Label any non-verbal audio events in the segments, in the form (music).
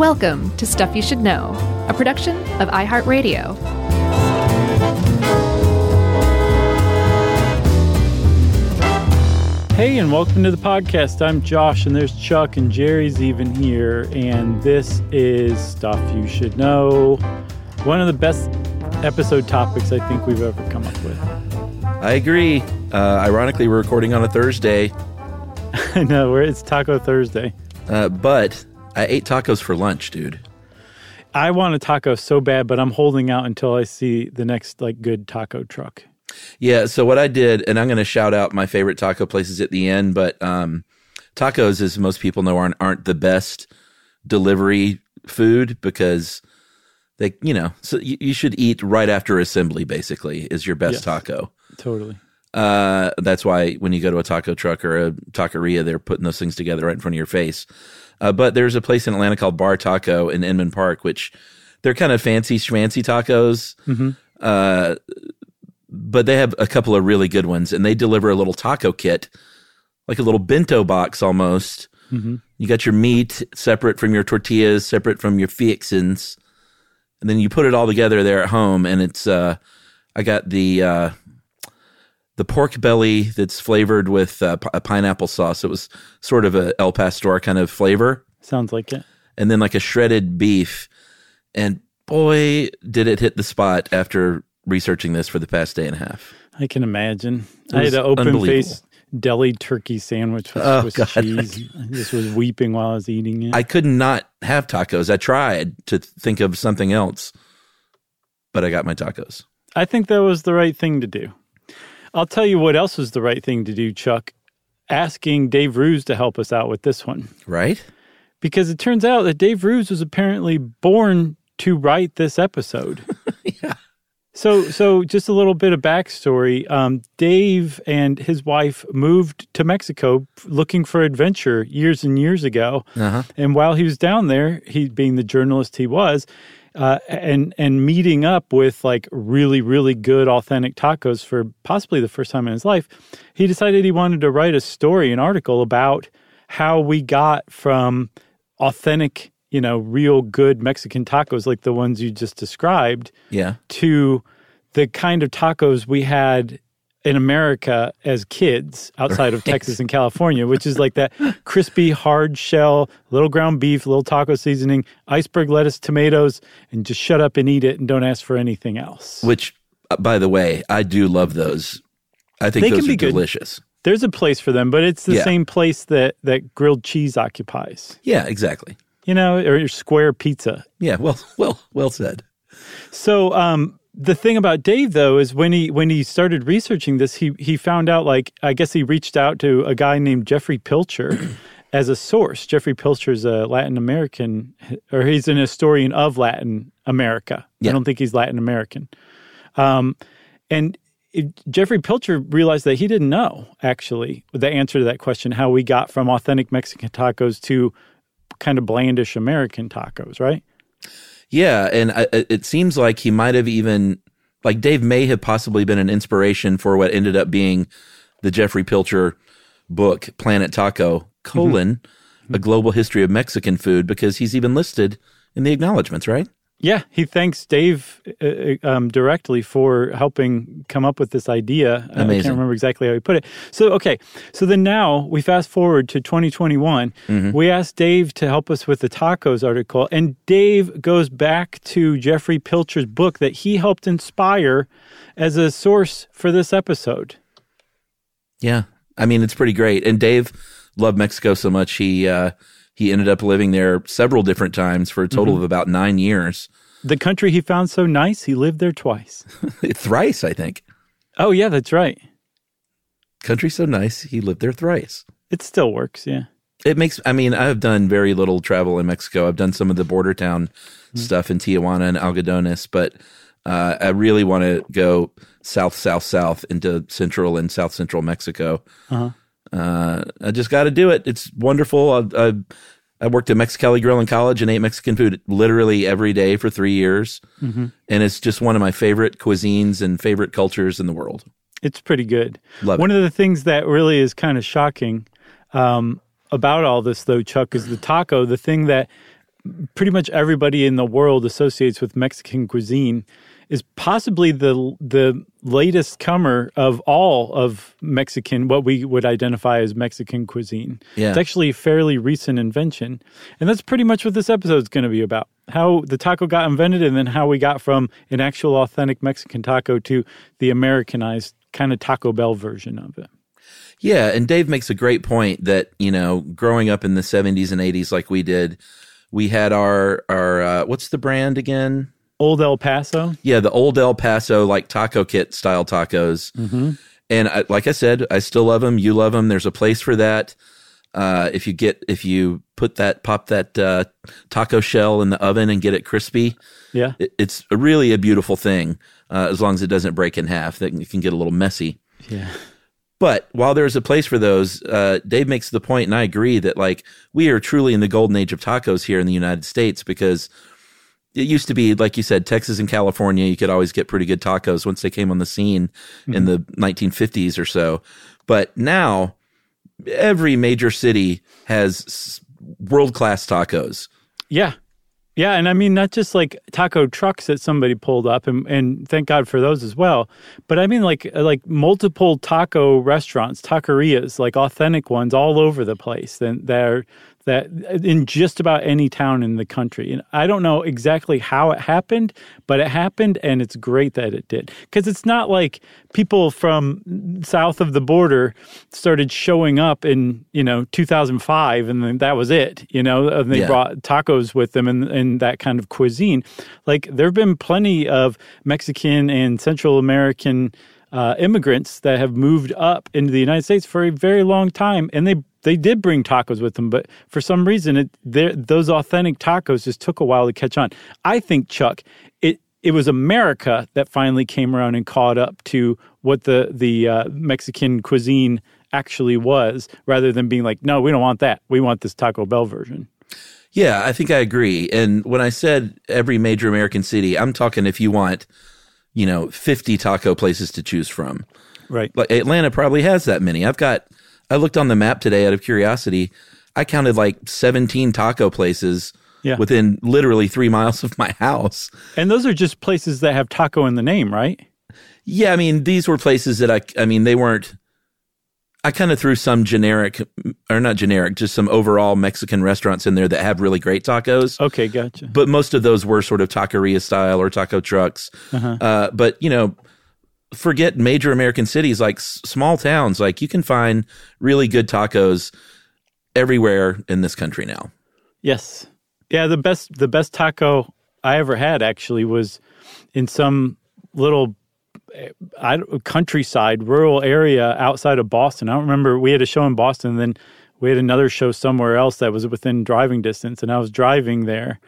Welcome to Stuff You Should Know, a production of iHeartRadio. Hey, and welcome to the podcast. I'm Josh, and there's Chuck, and Jerry's even here. And this is Stuff You Should Know. One of the best episode topics I think we've ever come up with. I agree. Uh, ironically, we're recording on a Thursday, (laughs) I know, where it's Taco Thursday. uh, but I ate tacos for lunch, dude. I want a taco so bad, but I'm holding out until I see the next like good taco truck. Yeah, so what I did, and I'm going to shout out my favorite taco places at the end, but um, tacos, as most people know, aren't, aren't the best delivery food because they, you know, so you, you should eat right after assembly, basically, is your best Yes. taco. Totally. Uh, that's why when you go to a taco truck or a taqueria, they're putting those things together right in front of your face. Uh, but there's a place in Atlanta called Bartaco in Inman Park, which they're kind of fancy schmancy tacos. Uh, but they have a couple of really good ones, and they deliver a little taco kit, like a little bento box almost. You got your meat separate from your tortillas, separate from your fixins, and then you put it all together there at home. And it's uh, I got the uh, the pork belly that's flavored with uh, p- a pineapple sauce. It was sort of a El Pastor kind of flavor, Sounds like it. and then like a shredded beef. And boy, did it hit the spot after researching this for the past day and a half. I can imagine. I had an open face deli turkey sandwich with, Oh, with cheese. I just was weeping while I was eating it. I could not have tacos. I tried to think of something else, but I got my tacos. I think that was the right thing to do. I'll tell you what else was the right thing to do, Chuck. Asking Dave Roos to help us out with this one. Right? Because it turns out that Dave Roos was apparently born to write this episode. (laughs) Yeah. So, so just a little bit of backstory. Um, Dave and his wife moved to Mexico looking for adventure years and years ago. Uh-huh. And while he was down there, he being the journalist he was, uh, and and meeting up with like really really good authentic tacos for possibly the first time in his life, he decided he wanted to write a story, an article about how we got from authentic, you know, real good Mexican tacos like the ones you just described Yeah. to the kind of tacos we had in America as kids outside of Texas and California, which is like that (laughs) crispy, hard shell, little ground beef, little taco seasoning, iceberg lettuce, tomatoes, and just shut up and eat it and don't ask for anything else. Which, uh, by the way, I do love those. I think They those can are be good. delicious. There's a place for them, but it's the Yeah. same place that, that grilled cheese occupies, Yeah, exactly. you know, or your square pizza. Yeah, well, (laughs) well, well said. So um, the thing about Dave though is when he when he started researching this, he he found out like I guess he reached out to a guy named Jeffrey Pilcher (clears throat) as a source. Jeffrey Pilcher is a Latin American, or he's an historian of Latin America. Yeah. I don't think he's Latin American. Um, and it, Jeffrey Pilcher realized that he didn't know actually the answer to that question: how we got from authentic Mexican tacos to kind of blandish American tacos, right? Yeah, and uh, I, I- it seems like he might have even like Dave may have possibly been an inspiration for what ended up being the Jeffrey Pilcher book Planet Taco mm-hmm. colon a global history of Mexican food because he's even listed in the acknowledgments, right? Yeah, he thanks Dave uh, um, directly for helping come up with this idea. Uh, I can't remember exactly how he put it. So, okay. So then now we fast forward to 2021. Mm-hmm. We asked Dave to help us with the tacos article, and Dave goes back to Jeffrey Pilcher's book that he helped inspire as a source for this episode. Yeah, I mean it's pretty great. And Dave loved Mexico so much he uh, he ended up living there several different times for a total of about nine years, The country he found so nice, he lived there twice. (laughs) thrice, I think. Oh, yeah, that's right. Country so nice, he lived there thrice. It still works. Yeah. It makes. I mean, I've done very little travel in Mexico. I've done some of the border town stuff in Tijuana and Algodones, but uh, I really want to go south, south, south into central and south central Mexico. Uh-huh. Uh, I just got to do it. It's wonderful. I, I, I worked at Mexicali Grill in college and ate Mexican food literally every day for three years, and it's just one of my favorite cuisines and favorite cultures in the world. It's pretty good. Love One of the things that really is kind of shocking um, about all this, though, Chuck, is the taco. The thing that pretty much everybody in the world associates with Mexican cuisine, is possibly the the latest comer of all of Mexican, what we would identify as Mexican cuisine. Yeah. It's actually a fairly recent invention. And that's pretty much what this episode is going to be about. How the taco got invented and then how we got from an actual authentic Mexican taco to the Americanized kind of Taco Bell version of it. Yeah, and Dave makes a great point that you know, growing up in the '70s and '80s like we did, we had our our uh, what's the brand again? Old El Paso. Yeah, the old El Paso like taco kit style tacos. Mm-hmm. And I, like I said, I still love them. You love them. There's a place for that. Uh, if you get if you put that pop that uh, taco shell in the oven and get it crispy, Yeah. it, it's a really a beautiful thing. Uh, as long as it doesn't break in half, that it can get a little messy. Yeah. But while there's a place for those, uh, Dave makes the point, and I agree that like we are truly in the golden age of tacos here in the United States because it used to be, like you said, Texas and California, you could always get pretty good tacos once they came on the scene in mm-hmm. the 1950s or so. But now every major city has world class tacos. Yeah. Yeah, and I mean not just like taco trucks that somebody pulled up, and, and thank God for those as well. But I mean like like multiple taco restaurants, taquerias, like authentic ones all over the place. And they're that in just about any town in the country. And I don't know exactly how it happened, but it happened, and it's great that it did. Because it's not like people from south of the border started showing up in you know 2005, and then that was it. You know, and they Yeah. brought tacos with them and, and that kind of cuisine. Like there have been plenty of Mexican and Central American uh, immigrants that have moved up into the United States for a very long time, and they they did bring tacos with them, but for some reason, it those authentic tacos just took a while to catch on. I think Chuck, it it was America that finally came around and caught up to what the the uh, Mexican cuisine actually was, rather than being like, no, we don't want that. We want this Taco Bell version. Yeah, I think I agree. And when I said every major American city, I'm talking if you want, you know, 50 taco places to choose from. Right. Like Atlanta probably has that many. I've got, I looked on the map today out of curiosity. I counted like 17 taco places Yeah. within literally three miles of my house. And those are just places that have taco in the name, right? Yeah, I mean, these were places that I, I mean, they weren't, I kind of threw some generic, or not generic, just some overall Mexican restaurants in there that have really great tacos. Okay, gotcha. but most of those were sort of taqueria style or taco trucks. uh but you know, forget major American cities like s- small towns. Like you can find really good tacos everywhere in this country now. Yes. Yeah, the best the best taco I ever had actually was in some little eh, I countryside rural area outside of Boston. I don't remember we had a show in Boston then we had another show somewhere else that was within driving distance and I was driving there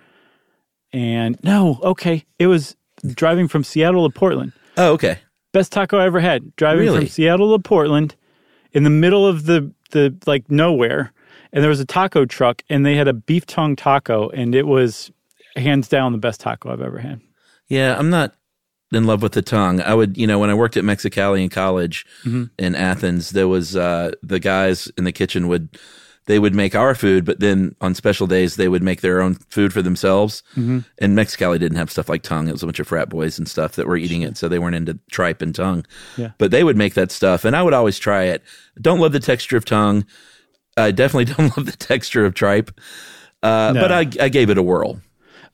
and no, okay, it was driving from Seattle to Portland. Oh, okay. Best taco I ever had. Driving Really? from Seattle to Portland in the middle of the the like nowhere. And there was a taco truck and they had a beef tongue taco and it was hands down the best taco I've ever had. Yeah, I'm not in love with the tongue. I would, you know, when I worked at Mexicali in college in Athens, there was uh, the guys in the kitchen would they would make our food, but then on special days they would make their own food for themselves. And Mexicali didn't have stuff like tongue; it was a bunch of frat boys and stuff that were eating it, so they weren't into tripe and tongue. Yeah. But they would make that stuff, and I would always try it. Don't love the texture of tongue. I definitely (laughs) don't love the texture of tripe, uh, No. but I, I gave it a whirl.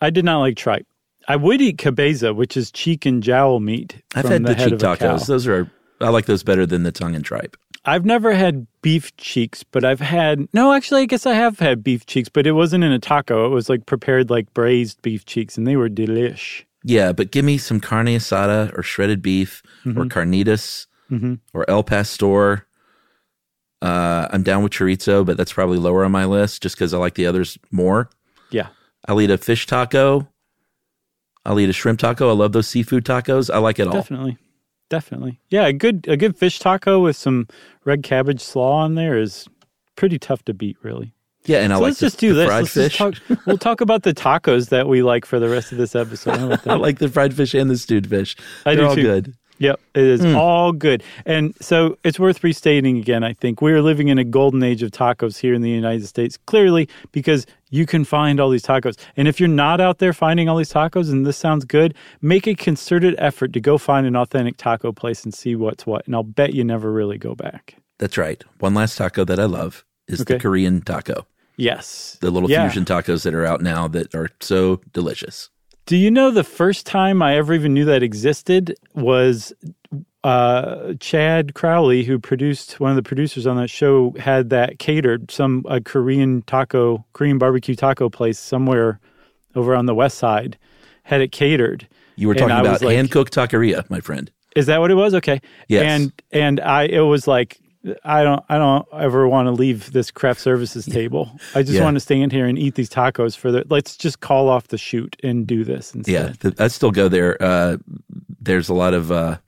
I did not like tripe. I would eat cabeza, which is cheek and jowl meat. I've had the, head cheek of a cow. tacos; those are I like those better than the tongue and tripe. I've never had beef cheeks, but I've had no. Actually, I guess I have had beef cheeks, but it wasn't in a taco. It was like prepared like braised beef cheeks, and they were delish. Yeah, but give me some carne asada or shredded beef or carnitas or El Pastor. Uh, I'm down with chorizo, but that's probably lower on my list just because I like the others more. Yeah, I'll eat a fish taco. I'll eat a shrimp taco. I love those seafood tacos. I like it all. definitely, definitely. Yeah, a good a good fish taco with some red cabbage slaw on there is pretty tough to beat, really. Yeah, and I So like let's the, just do the this. fried Let's fish. just talk, we'll talk about the tacos that we like for the rest of this episode. How about I (laughs) like the fried fish and the stewed fish. I They're do all too. good. Yep, it is Hmm. all good. And so it's worth restating again, I think. We are living in a golden age of tacos here in the United States, clearly because you can find all these tacos. And if you're not out there finding all these tacos and this sounds good, make a concerted effort to go find an authentic taco place and see what's what. And I'll bet you never really go back. That's right. One last taco that I love is Okay. the Korean taco. Yes. The little Yeah. fusion tacos that are out now that are so delicious. Do you know the first time I ever even knew that existed was uh, Chad Crowley, who produced one of the producers on that show, had that catered some a Korean taco, Korean barbecue taco place somewhere over on the west side, had it catered. You were talking was about like- Hankook taqueria, my friend. Is that what it was? Okay. Yes. And and I it was like I don't I don't ever want to leave this craft services table. I just Yeah. want to stand here and eat these tacos for the let's just call off the shoot and do this instead. Yeah, I still go there. Uh, there's a lot of uh,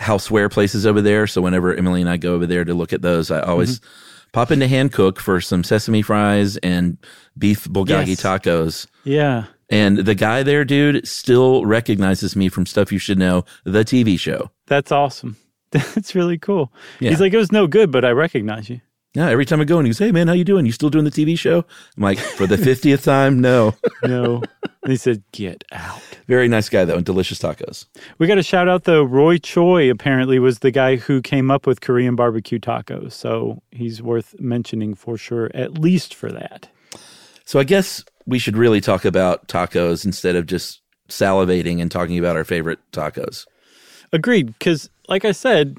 houseware places over there. So whenever Emily and I go over there to look at those, I always Mm-hmm. pop into Hankook for some sesame fries and beef bulgogi Yes. tacos. Yeah. And the guy there, dude, still recognizes me from Stuff You Should Know, the TV show. That's awesome. (laughs) That's really cool. Yeah. He's like, it was no good, but I recognize you. Yeah, every time I go and he goes, "Hey man, how you doing? You still doing the TV show?" I'm like, "For the fiftieth time, no." (laughs) No. and he said, get out. Very nice guy though, and delicious tacos. We got to shout out though. Roy Choi apparently was the guy who came up with Korean barbecue tacos, so he's worth mentioning for sure, at least for that. So I guess we should really talk about tacos instead of just salivating and talking about our favorite tacos. Agreed, because like I said,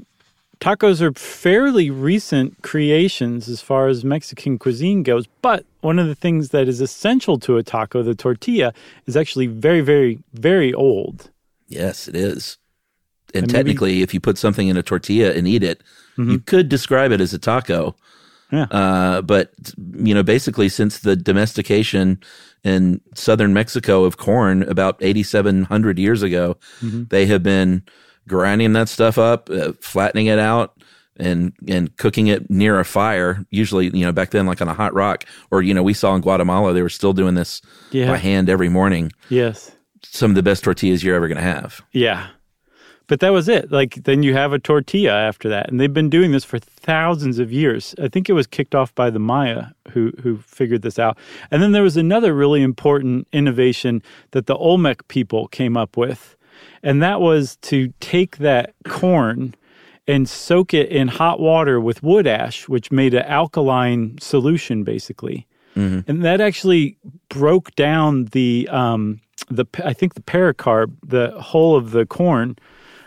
tacos are fairly recent creations as far as Mexican cuisine goes. But one of the things that is essential to a taco, the tortilla, is actually very, very, very old. Yes, it is. And, And maybe- technically, if you put something in a tortilla and eat it, you could describe it as a taco. Yeah. Uh, but you know, basically, since the domestication in southern Mexico of corn about eighty-seven hundred years ago, they have been grinding that stuff up, uh, flattening it out, and and cooking it near a fire. Usually, you know, back then, like on a hot rock, or you know, we saw in Guatemala they were still doing this Yeah. by hand every morning. Yes. Some of the best tortillas you're ever going to have. Yeah. But that was it. Like then you have a tortilla after that. And they've been doing this for thousands of years. I think it was kicked off by the Maya who who figured this out. And then there was another really important innovation that the Olmec people came up with. And that was to take that corn and soak it in hot water with wood ash, which made an alkaline solution basically. And that actually broke down the um, the I think the pericarp, the whole of the corn,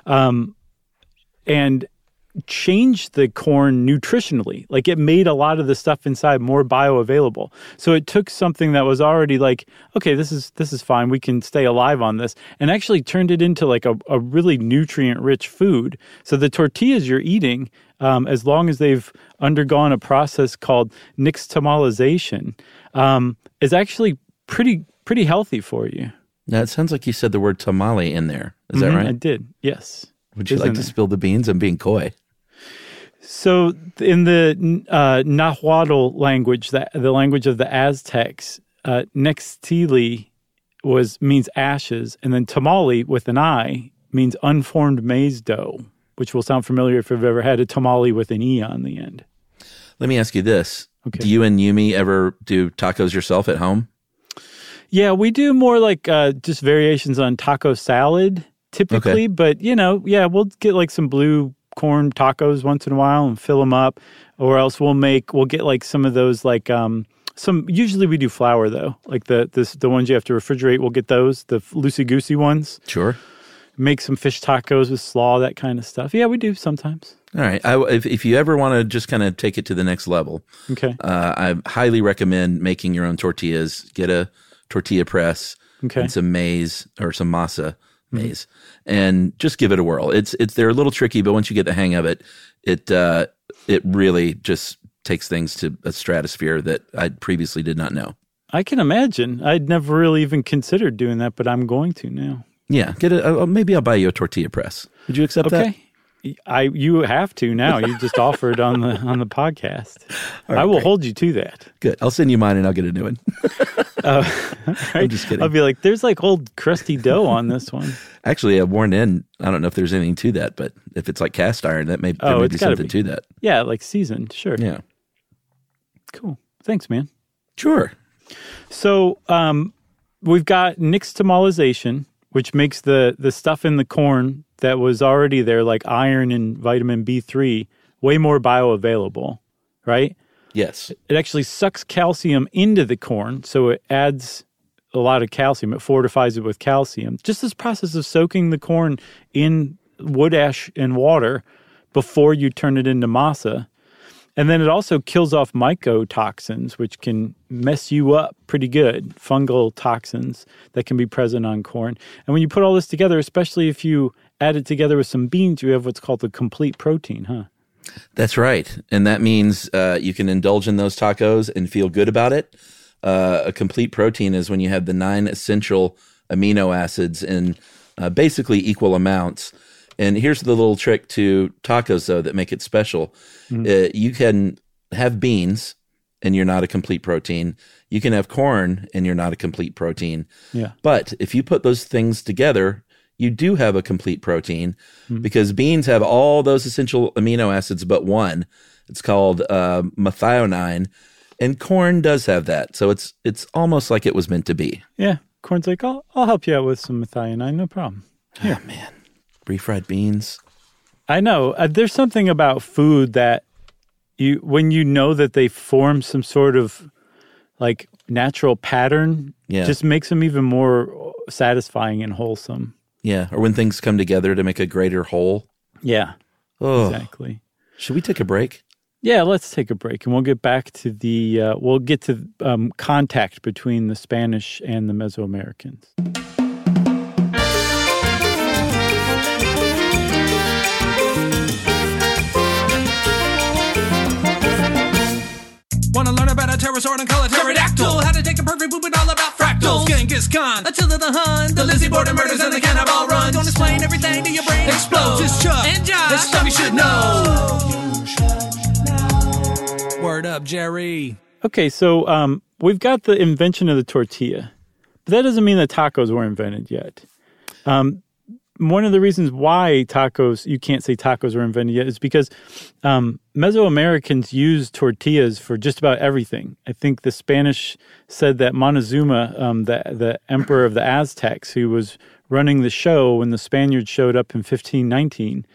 um, and changed the corn nutritionally. Like it made a lot of the stuff inside more bioavailable. So it took something that was already like, okay, this is this is fine. We can stay alive on this, and actually turned it into like a, a really nutrient rich food. So the tortillas you're eating, um, as long as they've undergone a process called nixtamalization, um, is actually pretty pretty healthy for you. Now it sounds like you said the word tamale in there. Is that Mhm, right? I did. Yes. Would you like to there. spill the beans? I'm being coy. So in the uh, Nahuatl language, the, the language of the Aztecs, uh, Nextili was means ashes, and then tamale with an I means unformed maize dough, which will sound familiar if you've ever had a tamale with an e on the end. Let me ask you this: Okay. Do you and Yumi ever do tacos yourself at home? Yeah, we do more like uh, just variations on taco salad typically, but you know, yeah, we'll get like some blue corn tacos once in a while and fill them up, or else we'll make we'll get like some of those like um some usually we do flour though, like the this the ones you have to refrigerate. We'll get those the loosey goosey ones. Sure. Make some fish tacos with slaw, that kind of stuff. Yeah, we do sometimes. All right. I, if if you ever want to just kind of take it to the next level, Okay. uh, I highly recommend making your own tortillas. Get a tortilla press Okay. and some maize or some masa maize, and just give it a whirl. It's it's they're a little tricky, but once you get the hang of it, it uh, it really just takes things to a stratosphere that I previously did not know. I can imagine. I'd never really even considered doing that, but I'm going to now. Yeah, get a uh, maybe I'll buy you a tortilla press. Would you accept that? I you have to now. You just offered on the on the podcast. (laughs) I will hold you to that. Good. I'll send you mine and I'll get a new one. (laughs) (laughs) I'm just kidding. I'll be like, there's like old crusty dough on this one. Actually, a worn in. I don't know if there's anything to that, but if it's like cast iron, that may Oh, may it's be something be. to that. Yeah, like seasoned. Sure. Yeah. Cool. Thanks, man. Sure. So um, we've got nixtamalization, which makes the the stuff in the corn that was already there, like iron and vitamin B three, way more bioavailable, right? Yes. It actually sucks calcium into the corn, so it adds a lot of calcium. It fortifies it with calcium. Just this process of soaking the corn in wood ash and water before you turn it into masa. And then it also kills off mycotoxins, which can mess you up pretty good, fungal toxins that can be present on corn. And when you put all this together, especially if you add it together with some beans, you have what's called the complete protein, huh? That's right. And that means uh, you can indulge in those tacos and feel good about it. Uh, a complete protein is when you have the nine essential amino acids in uh, basically equal amounts. And here's the little trick to tacos, though, that make it special. Uh, you can have beans and you're not a complete protein. You can have corn and you're not a complete protein. Yeah. But if you put those things together, you do have a complete protein because beans have all those essential amino acids but one. It's called uh, methionine, and corn does have that. So it's it's almost like it was meant to be. Yeah. Corn's like, I'll, I'll help you out with some methionine, no problem. Yeah, man. Refried beans. I know. Uh, there's something about food that you, when you know that they form some sort of like natural pattern, Yeah. just makes them even more satisfying and wholesome. Yeah, or when things come together to make a greater whole. Yeah, Oh, exactly. should we take a break? Yeah, let's take a break and we'll get back to the, uh, we'll get to um, contact between the Spanish and the Mesoamericans. A pterosaur and call it pterodactyl? How to take a perfect poop and all about fractals. Genghis Khan, Attila the Hun, the Lizzie Borden murders and the cannibal run. Gonna explain everything to your brain explodes. It's Chuck and Josh. It's stuff you should know. Word up, Jerry. Okay, so um, we've got the invention of the tortilla, but that doesn't mean that tacos were invented yet. Um, one of the reasons why tacos, you can't say tacos were invented yet, is because um, Mesoamericans used tortillas for just about everything. I think the Spanish said that Montezuma, um, the, the emperor of the Aztecs, who was running the show when the Spaniards showed up in 1519,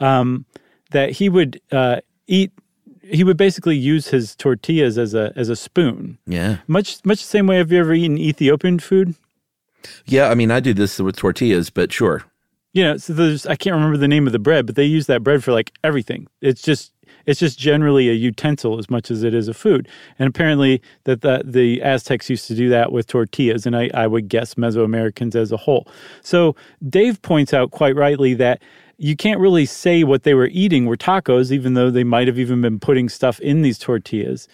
um, that he would uh, eat he would basically use his tortillas as a as a spoon. Yeah. Much much the same way. Have you ever eaten Ethiopian food? Yeah, I mean, I do this with tortillas, but sure. You know, so there's I can't remember the name of the bread, but they use that bread for like everything. It's just it's just generally a utensil as much as it is a food. And apparently that the the Aztecs used to do that with tortillas, and I, I would guess Mesoamericans as a whole. So Dave points out quite rightly that you can't really say what they were eating were tacos, even though they might have even been putting stuff in these tortillas,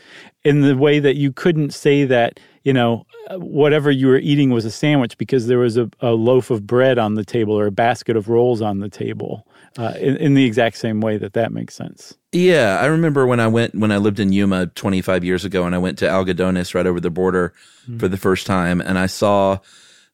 in the way that you couldn't say that, you know, whatever you were eating was a sandwich because there was a, a loaf of bread on the table or a basket of rolls on the table uh, in, in the exact same way that that makes sense. Yeah, I remember when I went when I lived in Yuma 25 years ago, and I went to Algodones right over the border for the first time, and I saw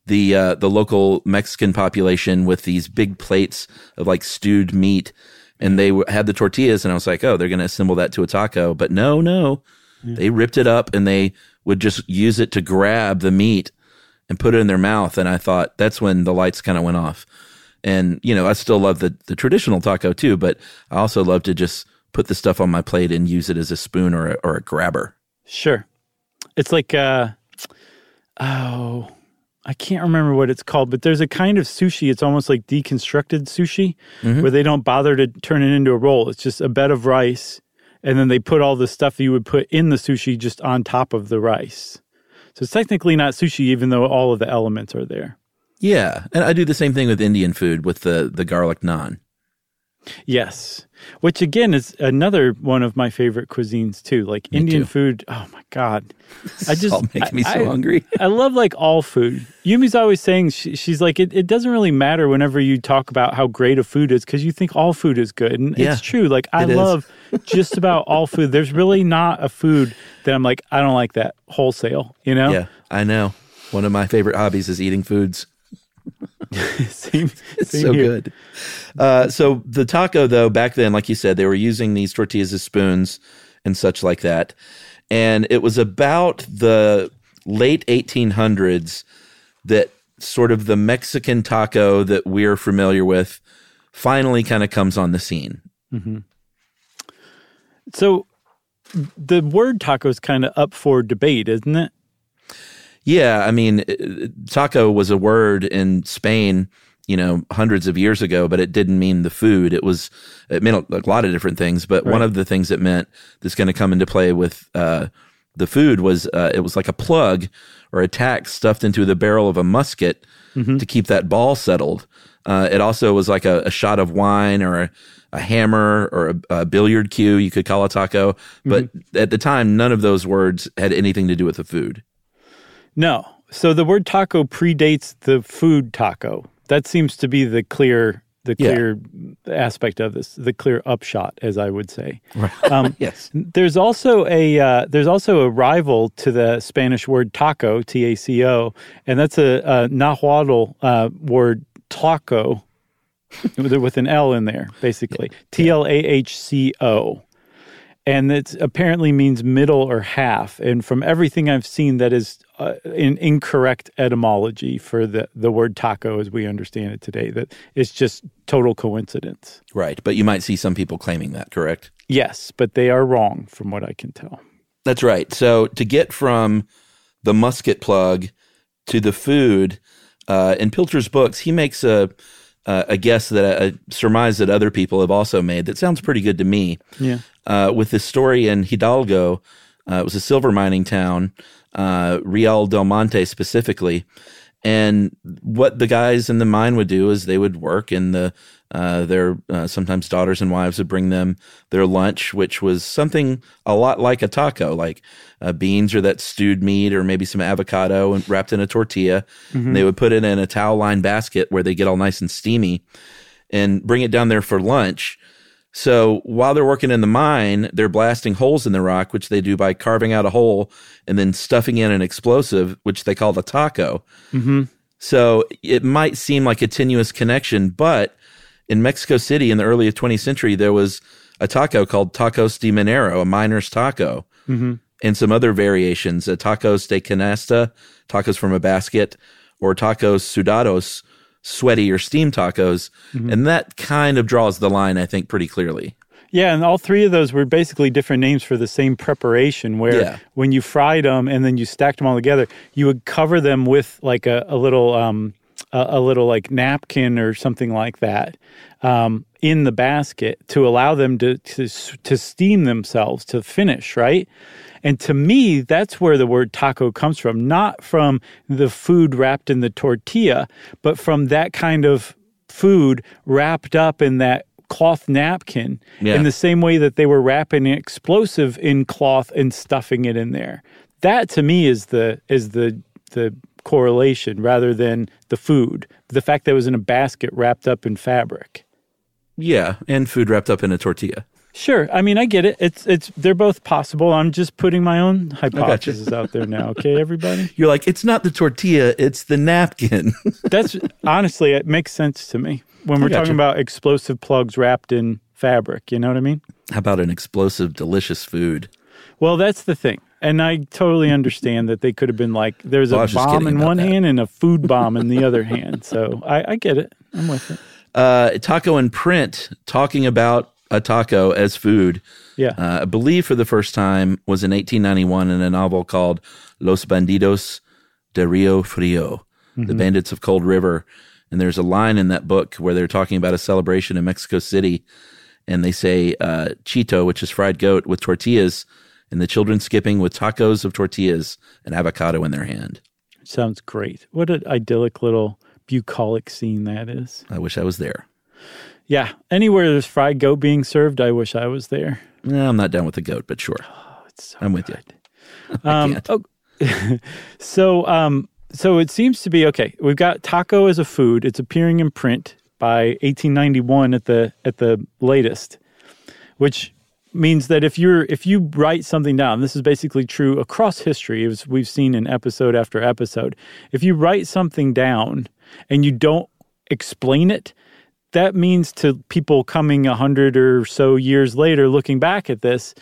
the uh, the local Mexican population with these big plates of like stewed meat, and they w- had the tortillas, and I was like, oh, they're going to assemble that to a taco, but no, no, they ripped it up and they would just use it to grab the meat and put it in their mouth, and I thought that's when the lights kind of went off. And you know, I still love the the traditional taco too, but I also love to just put the stuff on my plate and use it as a spoon or a, or a grabber. Sure. It's like, uh, oh, I can't remember what it's called, but there's a kind of sushi. It's almost like deconstructed sushi where they don't bother to turn it into a roll. It's just a bed of rice, and then they put all the stuff that you would put in the sushi just on top of the rice. So it's technically not sushi, even though all of the elements are there. Yeah, and I do the same thing with Indian food with the the garlic naan. Yes. Which again is another one of my favorite cuisines too. Like Indian too. food. Oh my God. (laughs) I just all making me so I- hungry. (laughs) I love like all food. Yumi's always saying she, she's like it, it doesn't really matter whenever you talk about how great a food is because you think all food is good and Yeah, it's true. Like I it is. Just about all food. There's really not a food that I'm like I don't like that wholesale. You know? Yeah, I know. One of my favorite hobbies is eating foods. (laughs) same, It's same so here. good. Uh, so the taco, though, back then, like you said, they were using these tortillas as spoons and such like that. And it was about the late 1800s that sort of the Mexican taco that we're familiar with finally kind of comes on the scene. So the word taco is kind of up for debate, isn't it? Yeah, I mean, uh, taco was a word in Spain, you know, hundreds of years ago, but it didn't mean the food. It was it meant a lot of different things, but one of the things it meant that's going to come into play with uh, the food was uh, it was like a plug or a tack stuffed into the barrel of a musket to keep that ball settled. Uh, it also was like a, a shot of wine or a, a hammer or a, a billiard cue. You could call a taco, but at the time, none of those words had anything to do with the food. No. So the word taco predates the food taco. That seems to be the clear the Yeah. clear aspect of this, the clear upshot, as I would say. (laughs) Um, Yes. There's also a uh, there's also a rival to the Spanish word taco, T A C O, and that's a, a Nahuatl uh, word taco with, an L in there, basically T L A H C O, and it apparently means middle or half. And from everything I've seen, that is uh, an incorrect etymology for the the word taco as we understand it today. That it's just total coincidence. Right. But you might see some people claiming that, correct? Yes, but they are wrong from what I can tell. That's right. So to get from the musket plug to the food, uh, in Pilcher's books, he makes a a a guess that a surmise that other people have also made that sounds pretty good to me. Yeah. Uh, with this story in Hidalgo, uh, it was a silver mining town, uh, Real del Monte specifically. And what the guys in the mine would do is they would work, and the uh, their uh, sometimes daughters and wives would bring them their lunch, which was something a lot like a taco, like uh, beans or that stewed meat, or maybe some avocado and wrapped in a tortilla. And they would put it in a towel lined basket where they get all nice and steamy, and bring it down there for lunch. So while they're working in the mine, they're blasting holes in the rock, which they do by carving out a hole and then stuffing in an explosive, which they call the taco. Mm-hmm. So it might seem like a tenuous connection, but in Mexico City in the early 20th century, there was a taco called tacos de minero, a miner's taco, mm-hmm. and some other variations, a tacos de canasta, tacos from a basket, or tacos sudados, sweaty or steam tacos. And that kind of draws the line, I think, pretty clearly. Yeah, and all three of those were basically different names for the same preparation. Where Yeah. when you fried them and then you stacked them all together, you would cover them with like a, a little, um, a, a little like napkin or something like that um, in the basket to allow them to, to to steam themselves to finish. Right, and to me, that's where the word taco comes from, not from the food wrapped in the tortilla, but from that kind of food wrapped up in that cloth napkin Yeah. in the same way that they were wrapping an explosive in cloth and stuffing it in there. That to me is the is the the correlation rather than the food. The fact that it was in a basket wrapped up in fabric. Yeah, and food wrapped up in a tortilla. Sure, I mean I get it. It's it's they're both possible. I'm just putting my own hypothesis out there now. Okay, everybody. (laughs) You're like, it's not the tortilla, it's the napkin. (laughs) That's honestly it makes sense to me when we're talking about explosive plugs wrapped in fabric. You know what I mean? How about an explosive, delicious food? Well, that's the thing. And I totally understand that they could have been like, there's Well, a bomb in one that. hand and a food bomb in the other hand. So I, I get it. I'm with it. Uh, taco in print, talking about a taco as food. Yeah. Uh, I believe for the first time was in 1891 in a novel called Los Bandidos de Rio Frio, The Bandits of Cold River. And there's a line in that book where they're talking about a celebration in Mexico City. And they say uh, chito, which is fried goat with tortillas, and the children skipping with tacos of tortillas and avocado in their hand. Sounds great. What an idyllic little bucolic scene that is. I wish I was there. Yeah. Anywhere there's fried goat being served, I wish I was there. No, I'm not down with the goat, but sure. It's so I'm with you. (laughs) Um, oh, (laughs) so, um, so it seems to be okay. We've got taco as a food. It's appearing in print by 1891 at the at the latest, which means that if you're if you write something down, this is basically true across history, as we've seen in episode after episode. If you write something down and you don't explain it, that means to people coming a hundred or so years later, looking back at this,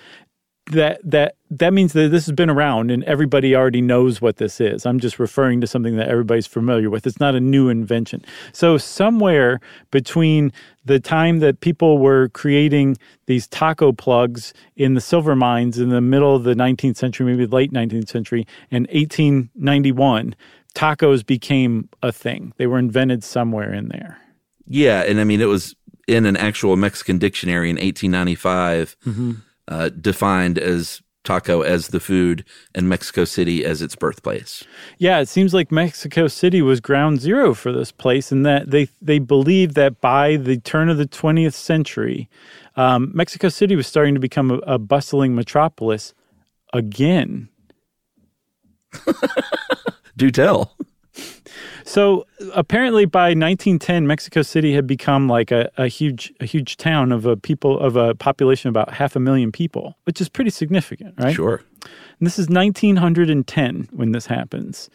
that that that means that this has been around and everybody already knows what this is. I'm just referring to something that everybody's familiar with. It's not a new invention. So, somewhere between the time that people were creating these taco plugs in the silver mines in the middle of the 19th century, maybe late 19th century, and 1891, tacos became a thing. They were invented somewhere in there. Yeah, and I mean it was in an actual Mexican dictionary in 1895, uh, defined as taco as the food and Mexico City as its birthplace. Yeah, it seems like Mexico City was ground zero for this place, and that they they believed that by the turn of the 20th century, um, Mexico City was starting to become a, a bustling metropolis again. (laughs) Do tell. So apparently, by 1910, Mexico City had become like a, a huge a huge town of a people of a population of about half a million people, which is pretty significant, right? Sure. And this is 1910 when this happens.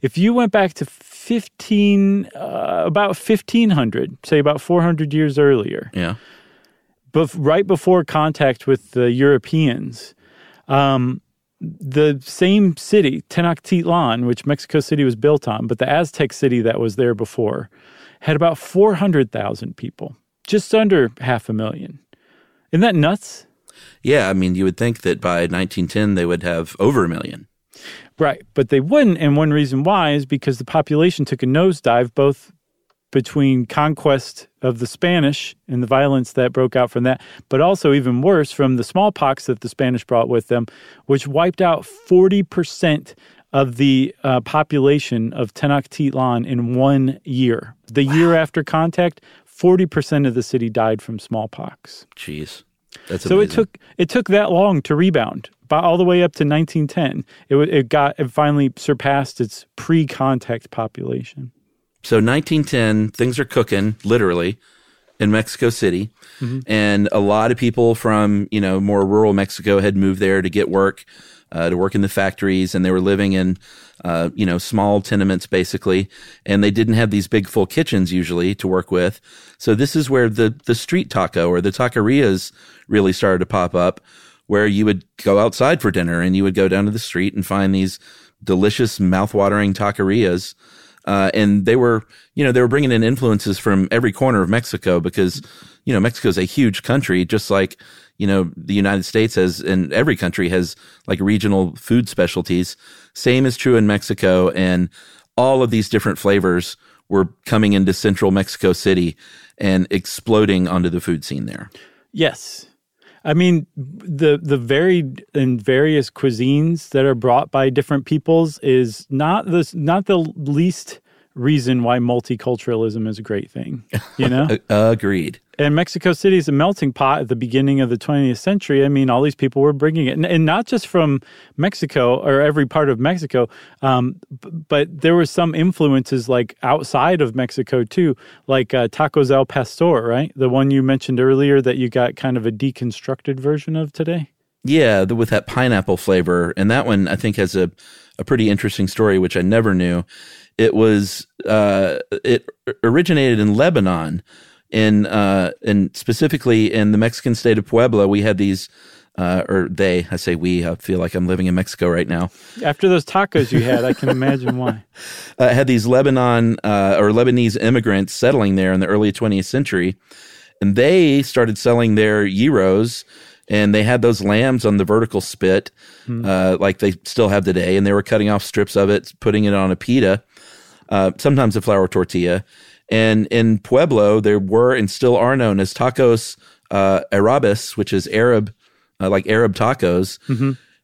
If you went back to 15, uh, about 1500, say about 400 years earlier, Yeah. bef- right before contact with the Europeans, um, the same city, Tenochtitlan, which Mexico City was built on, but the Aztec city that was there before, had about 400,000 people, just under half a million. Isn't that nuts? Yeah, I mean, you would think that by 1910 they would have over a million. Right, but they wouldn't, and one reason why is because the population took a nosedive both between conquest of the Spanish and the violence that broke out from that, but also even worse from the smallpox that the Spanish brought with them, which wiped out 40% of the uh, population of Tenochtitlan in one year. The year after contact, 40% of the city died from smallpox. Jeez. That's So it took it took that long to rebound, but all the way up to 1910. It it got it finally surpassed its pre-contact population. So 1910, things are cooking literally in Mexico City, and a lot of people from you know more rural Mexico had moved there to get work, uh, to work in the factories, and they were living in uh, you know small tenements basically, and they didn't have these big full kitchens usually to work with. So this is where the the street taco or the taquerias really started to pop up, where you would go outside for dinner and you would go down to the street and find these delicious mouthwatering taquerias uh, and they were, you know, they were bringing in influences from every corner of Mexico because, you know, Mexico is a huge country, just like, you know, the United States has, and every country has like regional food specialties. Same is true in Mexico, and all of these different flavors were coming into central Mexico City and exploding onto the food scene there. Yes. I mean the the varied and various cuisines that are brought by different peoples is not the not the least reason why multiculturalism is a great thing, you know? (laughs) Agreed. and Mexico City is a melting pot at the beginning of the 20th century. I mean, all these people were bringing it, and, and not just from Mexico or every part of Mexico, um, but there were some influences like outside of Mexico too, like uh, Tacos El Pastor, right? The one you mentioned earlier that you got kind of a deconstructed version of today. Yeah, the, with that pineapple flavor, and that one I think has a a pretty interesting story, which I never knew. It was uh, it originated in Lebanon, in uh, and specifically in the Mexican state of Puebla. We had these, uh, or they. I say we. I feel like I'm living in Mexico right now. After those tacos you had, I can imagine why. (laughs) uh, had these Lebanon uh, or Lebanese immigrants settling there in the early 20th century, and they started selling their gyros, and they had those lambs on the vertical spit, uh, like they still have today, and they were cutting off strips of it, putting it on a pita, uh, sometimes a flour tortilla. And in Puebla, there were and still are known as tacos uh, arabes, which is Arab, uh, like Arab tacos.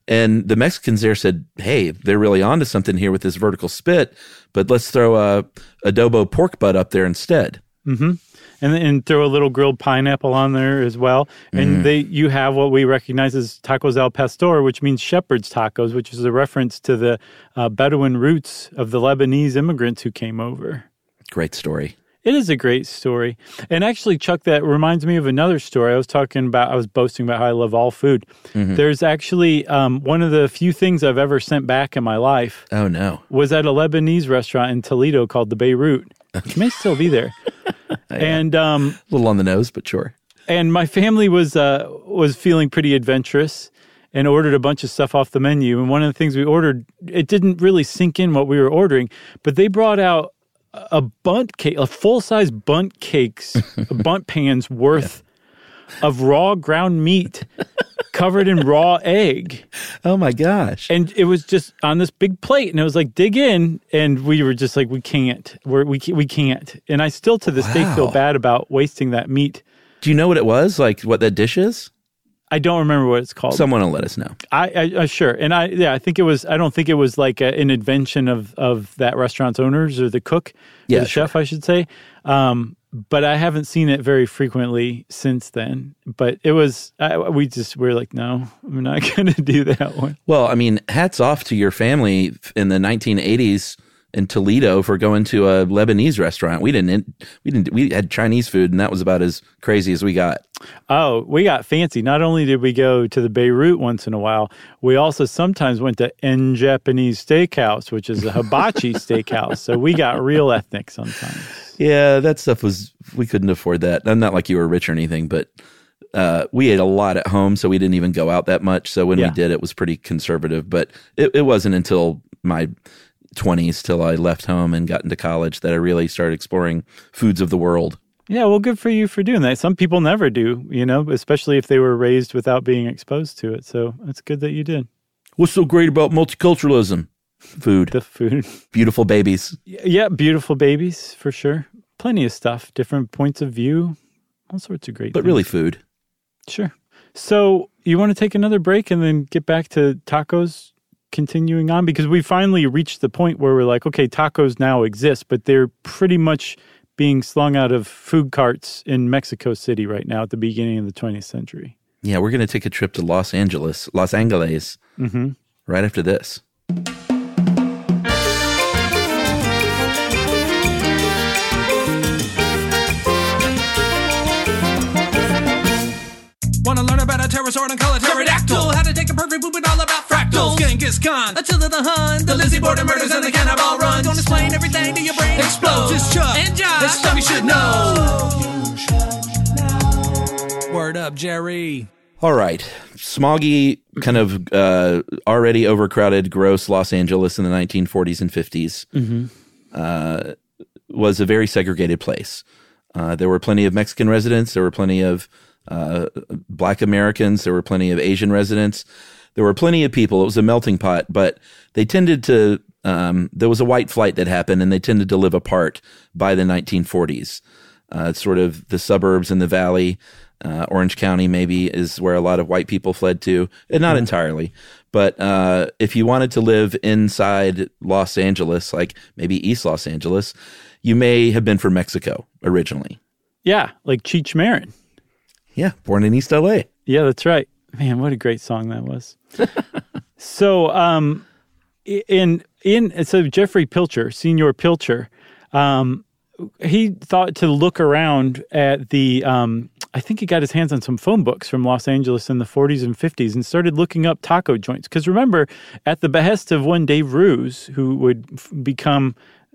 And the Mexicans there said, "Hey, they're really onto something here with this vertical spit, but let's throw a adobo pork butt up there instead." And and throw a little grilled pineapple on there as well. And they you have what we recognize as tacos al pastor, which means shepherd's tacos, which is a reference to the uh, Bedouin roots of the Lebanese immigrants who came over. Great story. It is a great story. And actually, Chuck, that reminds me of another story. I was talking about, I was boasting about how I love all food. There's actually um, one of the few things I've ever sent back in my life Oh no! was at a Lebanese restaurant in Toledo called the Beirut, (laughs) which may still be there. (laughs) And um, A little on the nose, but sure. and my family was uh, was feeling pretty adventurous, and ordered a bunch of stuff off the menu. And one of the things we ordered, it didn't really sink in what we were ordering, but they brought out a Bundt cake, a full size Bundt cakes, (laughs) Bundt pans worth of raw ground meat covered in raw egg. Oh my gosh. And it was just on this big plate, and it was like, dig in. And we were just like, we can't. We're, we, we can't. And I still to this day feel bad about wasting that meat. Do you know what it was? Like what that dish is? I don't remember what it's called. Someone will let us know. I, I, I sure, and I yeah, I think it was. I don't think it was like a, an invention of of that restaurant's owners or the cook, or Yeah, the chef, I should say. Um, but I haven't seen it very frequently since then. But it was I, we just we're like, no, I'm not (laughs) going to do that one. Well, I mean, hats off to your family in the 1980s in Toledo for going to a Lebanese restaurant. We didn't we didn't we had Chinese food and that was about as crazy as we got. Oh, we got fancy. Not only did we go to the Beirut once in a while, we also sometimes went to En Japanese Steakhouse, which is a hibachi (laughs) steakhouse. So we got real ethnic sometimes. Yeah, that stuff was we couldn't afford that. I'm not like you were rich or anything, but uh, we ate a lot at home, so we didn't even go out that much. So when Yeah. we did, it was pretty conservative. But it, it wasn't until my 20s till I left home and got into college that I really started exploring foods of the world. Yeah, well, good for you for doing that. Some people never do, you know, especially if they were raised without being exposed to it. So it's good that you did. What's so great about multiculturalism? Food, The food. beautiful babies. Yeah, beautiful babies for sure. Plenty of stuff, different points of view, all sorts of great but things. really food. Sure. So you want to take another break and then get back to tacos continuing on? Because we finally reached the point where we're like, okay, tacos now exist, but they're pretty much being slung out of food carts in Mexico City right now at the beginning of the 20th century. Yeah, we're going to take a trip to Los Angeles, Los Angeles, Mm-hmm. right after this. Learn a pterosaur and call it pterodactyl? How to take a perfect poop and all about fractals. Genghis Khan, Attila the Hun, the Lizzie Borden murders and the cannibal run. Gonna explain everything to your brain explodes. It's Chuck and Josh. It's stuff you should know. Word up, Jerry. All right. Smoggy, kind of uh, already overcrowded, gross Los Angeles in the 1940s and 50s uh, was a very segregated place. Uh, there were plenty of Mexican residents. There were plenty of uh, black Americans. There were plenty of Asian residents. There were plenty of people. It was a melting pot, but they tended to, um, there was a white flight that happened and they tended to live apart by the 1940s. Uh, sort of the suburbs and the valley. Uh, Orange County maybe is where a lot of white people fled to, and not entirely. But uh, if you wanted to live inside Los Angeles, like maybe East Los Angeles, you may have been from Mexico originally. Yeah, like Cheech Marin. Yeah, born in East LA. Yeah, that's right. Man, what a great song that was. (laughs) so, um, in in so Jeffrey Pilcher, Senior Pilcher, um, he thought to look around at the. Um, I think he got his hands on some phone books from Los Angeles in the 40s and 50s and started looking up taco joints. Because remember, at the behest of one Dave Roos, who would f- become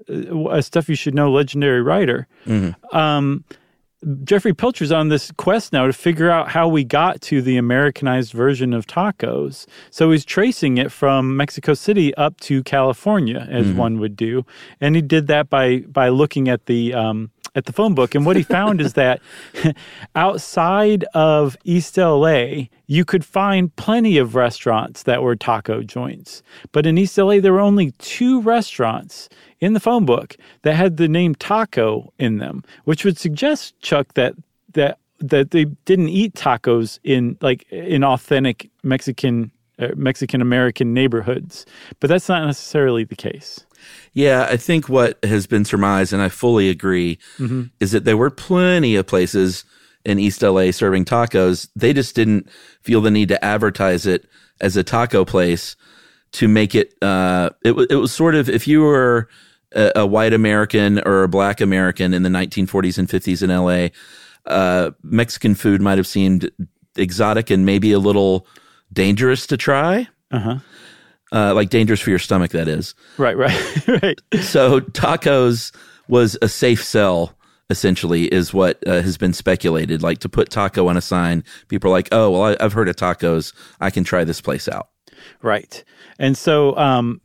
uh, a stuff you should know legendary writer, um, Jeffrey Pilcher's on this quest now to figure out how we got to the Americanized version of tacos. So he's tracing it from Mexico City up to California, as one would do, and he did that by by looking at the um, at the phone book. And what he found is that (laughs) outside of East LA, you could find plenty of restaurants that were taco joints, but in East LA, there were only two restaurants in the phone book that had the name taco in them, which would suggest Chuck that that that they didn't eat tacos in like in authentic Mexican uh, Mexican American neighborhoods, but that's not necessarily the case. Yeah, I think what has been surmised, and I fully agree, is that there were plenty of places in East LA serving tacos. They just didn't feel the need to advertise it as a taco place to make it. Uh, it, it was sort of if you were a, a white American or a black American in the 1940s and 50s in LA, uh, Mexican food might have seemed exotic and maybe a little dangerous to try. Uh-huh. Uh, like dangerous for your stomach, that is. Right, right, (laughs) right. So tacos was a safe sell essentially is what uh, has been speculated. Like to put taco on a sign, people are like, "Oh, well, I, I've heard of tacos. I can try this place out." Right. And so um,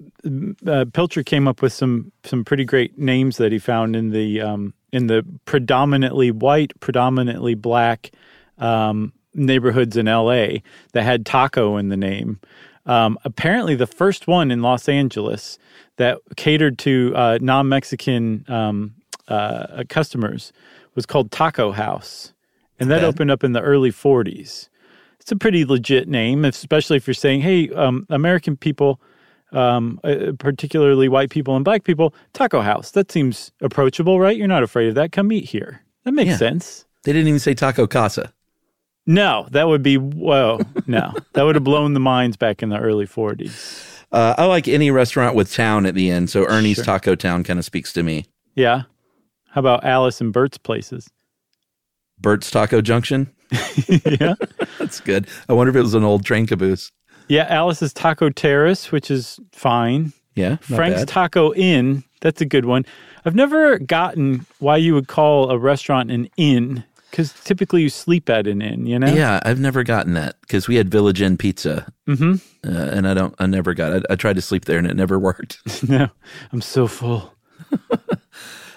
uh, Pilcher came up with some some pretty great names that he found in the um, in the predominantly white, predominantly black um, neighborhoods in L.A. that had taco in the name. Um, apparently, the first one in Los Angeles that catered to uh, non-Mexican um, uh, customers was called Taco House, and that opened up in the early '40s it's a pretty legit name, especially if you're saying, "Hey, um, American people, um, uh, particularly white people and black people, taco house." That seems approachable, right? You're not afraid of that. Come eat here. That makes Yeah. sense. They didn't even say taco casa. No, that would be whoa. No, that would have blown the minds back in the early 40s. Uh, I like any restaurant with town at the end. So Ernie's Sure. Taco Town kind of speaks to me. Yeah. How about Alice and Bert's places? Bert's Taco Junction. (laughs) yeah. That's good. I wonder if it was an old train caboose. Yeah, Alice's Taco Terrace, which is fine. Yeah, Frank's bad. Taco Inn, that's a good one. I've never gotten why you would call a restaurant an inn because typically you sleep at an inn, you know? Yeah, I've never gotten that because we had Village Inn Pizza, mm-hmm. uh, and I don't. I never got. it. I tried to sleep there and it never (laughs) worked. (laughs) no, I'm so full. (laughs)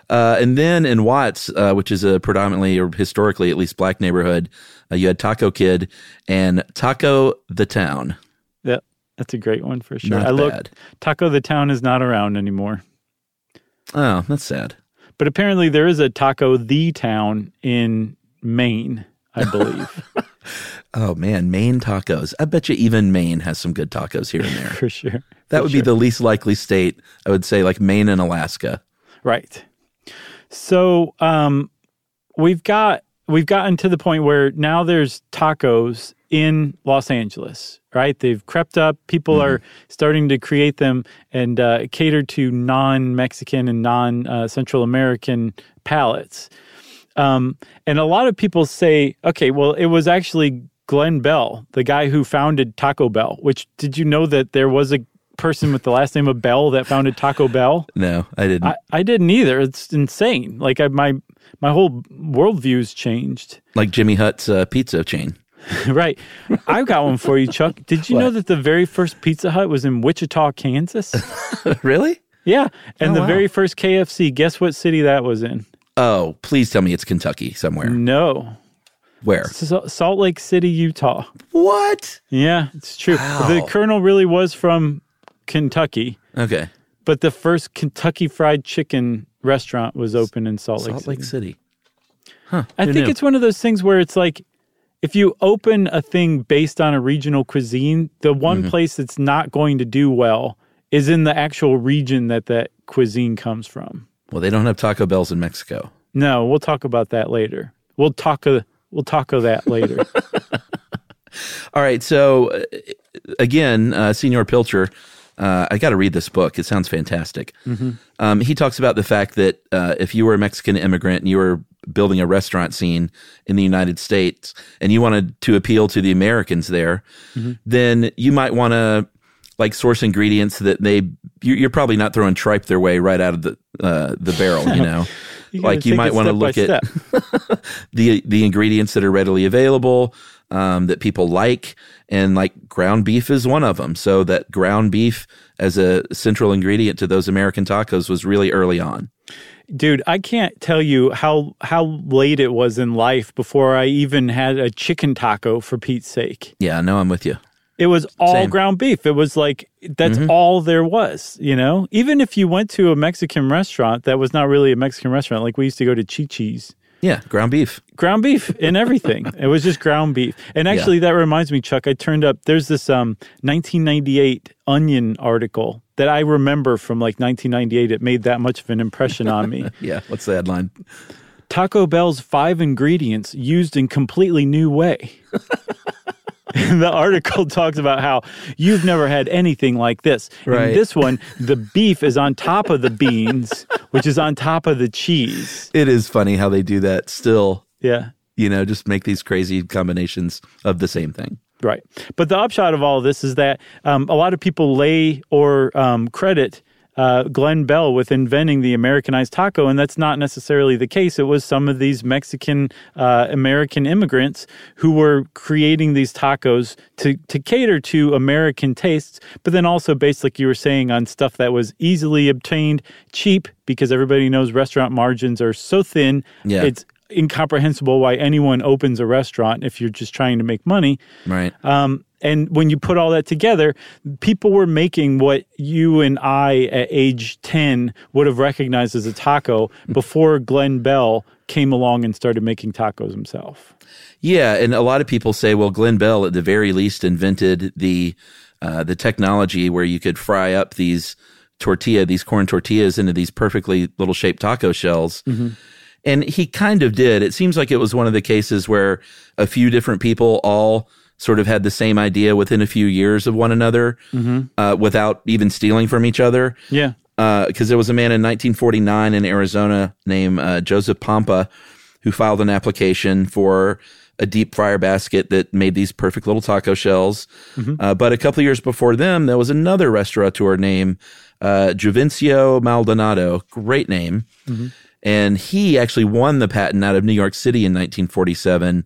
Uh, and then in Watts, uh, which is a predominantly or historically at least black neighborhood, uh, you had Taco Kid and Taco the Town. Yeah, that's a great one for sure. Not I looked. Taco the Town is not around anymore. Oh, that's sad. But apparently there is a Taco the Town in Maine, I believe, (laughs) Oh man, Maine tacos. I bet you even Maine has some good tacos here and (laughs) there. for sure. That For would sure. be the least likely state. I would say like Maine and Alaska. Right. So um, we've got we've gotten to the point where now there's tacos in Los Angeles. Right, they've crept up. People are starting to create them and uh, cater to non-Mexican and non-Central American palates. Um, and a lot of people say, okay, well, it was actually Glenn Bell, the guy who founded Taco Bell. Which did you know that there was a person with the last name of Bell that founded Taco Bell? (laughs) No, I didn't. I, I didn't either. It's insane. Like I, my my whole worldview's changed. like Jimmy Hutt's uh, pizza chain. (laughs) right. I've got one for you, Chuck. Did you know that the very first Pizza Hut was in Wichita, Kansas? (laughs) really? yeah. And Oh, the wow. very first KFC, guess what city that was in? Oh, please tell me it's Kentucky somewhere. No. Where? Sa- Salt Lake City, Utah. What? Yeah, it's true. Wow. The Colonel really was from Kentucky, Okay. but the first Kentucky Fried Chicken restaurant was open in Salt Lake Salt City. Lake City. I Who think knew? it's one of those things where it's like if you open a thing based on a regional cuisine, the one Mm-hmm. place that's not going to do well is in the actual region that that cuisine comes from. Well, they don't have Taco Bells in Mexico. No, we'll talk about that later. We'll talk we'll taco that later. (laughs) All right. So, uh, again, uh, Senor Pilcher, uh, I got to read this book. It sounds fantastic. Um, he talks about the fact that uh, if you were a Mexican immigrant and you were building a restaurant scene in the United States and you wanted to appeal to the Americans there, then you might want to like source ingredients that they you- you're probably not throwing tripe their way right out of the uh, the barrel, you know. (laughs) You like you might want to look at (laughs) the the ingredients that are readily available um, that people like, and like ground beef is one of them. So that ground beef as a central ingredient to those American tacos was really early on. Dude, I can't tell you how how late it was in life before I even had a chicken taco for Pete's sake. Yeah, no, I'm with you. It was all Same. ground beef. It was like that's all there was, you know? Even if you went to a Mexican restaurant that was not really a Mexican restaurant, like we used to go to Chi Chi's, Yeah, ground beef. ground beef and everything. (laughs) it was just ground beef. And actually that reminds me, Chuck, I turned up there's this um 1998 Onion article that I remember from like 1998. It made that much of an impression on me. (laughs) Yeah, what's the headline? Taco Bell's five ingredients used in completely new way. (laughs) (laughs) the article talks about how you've never had anything like this. Right. In this one, the beef is on top of the beans, which is on top of the cheese. It is funny how they do that still. Yeah. You know, just make these crazy combinations of the same thing. Right. But the upshot of all of this is that um, a lot of people lay or um, credit uh, Glenn Bell with inventing the Americanized taco, and that's not necessarily the case. It was some of these Mexican uh, American immigrants who were creating these tacos to to cater to American tastes, but then also based, like you were saying, on stuff that was easily obtained, cheap, because everybody knows restaurant margins are so thin. Yeah. It's incomprehensible why anyone opens a restaurant if you're just trying to make money. Right. Um, and when you put all that together, people were making what you and I at age 10 would have recognized as a taco (laughs) before Glenn Bell came along and started making tacos himself. Yeah, and a lot of people say, well, Glenn Bell at the very least invented the uh, the technology where you could fry up these tortilla, these corn tortillas, into these perfectly little shaped taco shells. And he kind of did. It seems like it was one of the cases where a few different people all sort of had the same idea within a few years of one another uh, without even stealing from each other. Yeah. because there was a man in 1949 in Arizona named uh, Joseph Pompa who filed an application for a deep fryer basket that made these perfect little taco shells. Uh, but a couple of years before them, there was another restaurateur named uh, Juvencio Maldonado. Great name. And he actually won the patent out of New York City in 1947.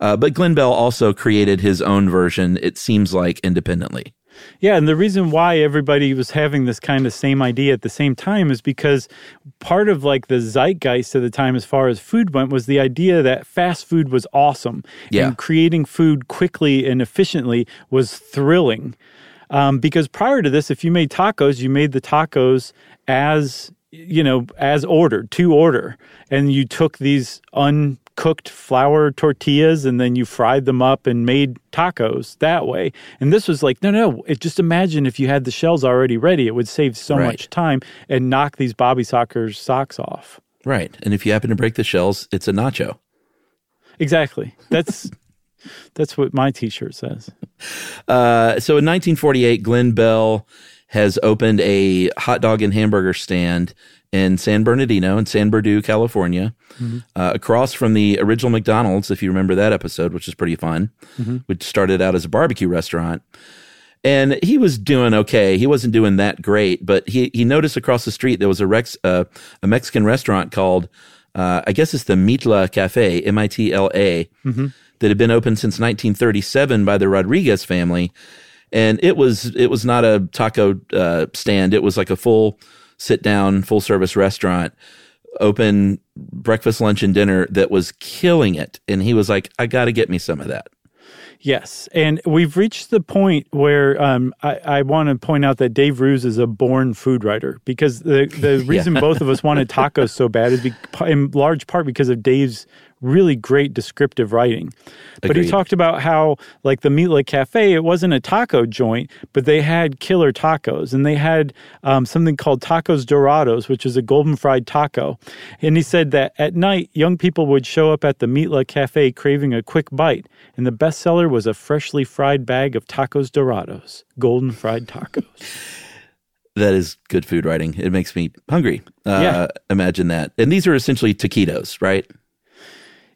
Uh, but Glenn Bell also created his own version, it seems like, independently. Yeah, and the reason why everybody was having this kind of same idea at the same time is because part of like the zeitgeist of the time as far as food went was the idea that fast food was awesome. Yeah. And creating food quickly and efficiently was thrilling. Um, because prior to this, if you made tacos, you made the tacos as you know, as ordered, to order. And you took these uncooked flour tortillas and then you fried them up and made tacos that way. And this was like, no, no, it just imagine if you had the shells already ready, it would save so Right. much time and knock these Bobby Soxers socks off. Right. And if you happen to break the shells, it's a nacho. Exactly. That's (laughs) that's what my t-shirt says. Uh, so in 1948, Glenn Bell has opened a hot dog and hamburger stand in San Bernardino in San Bernardino, California, uh, across from the original McDonald's, if you remember that episode, which is pretty fun, which started out as a barbecue restaurant. And he was doing okay. He wasn't doing that great, but he, he noticed across the street there was a Rex, uh, a Mexican restaurant called, uh, I guess it's the Mitla Cafe, M I T L A, that had been open since 1937 by the Rodriguez family. And it was it was not a taco uh, stand. It was like a full sit down, full service restaurant, open breakfast, lunch, and dinner that was killing it. And he was like, I got to get me some of that. Yes, and we've reached the point where um, I, I want to point out that Dave Roos is a born food writer because the the (laughs) reason both of us wanted tacos so bad is be, in large part because of Dave's really great descriptive writing. But he talked about how, like the Mitla Cafe, it wasn't a taco joint, but they had killer tacos, and they had um, something called tacos dorados, which is a golden fried taco. And he said that at night, young people would show up at the Mitla Cafe craving a quick bite, and the bestseller was a freshly fried bag of tacos dorados, golden fried tacos. (laughs) That is good food writing. It makes me hungry. Uh, Yeah. Imagine that. And these are essentially taquitos, right?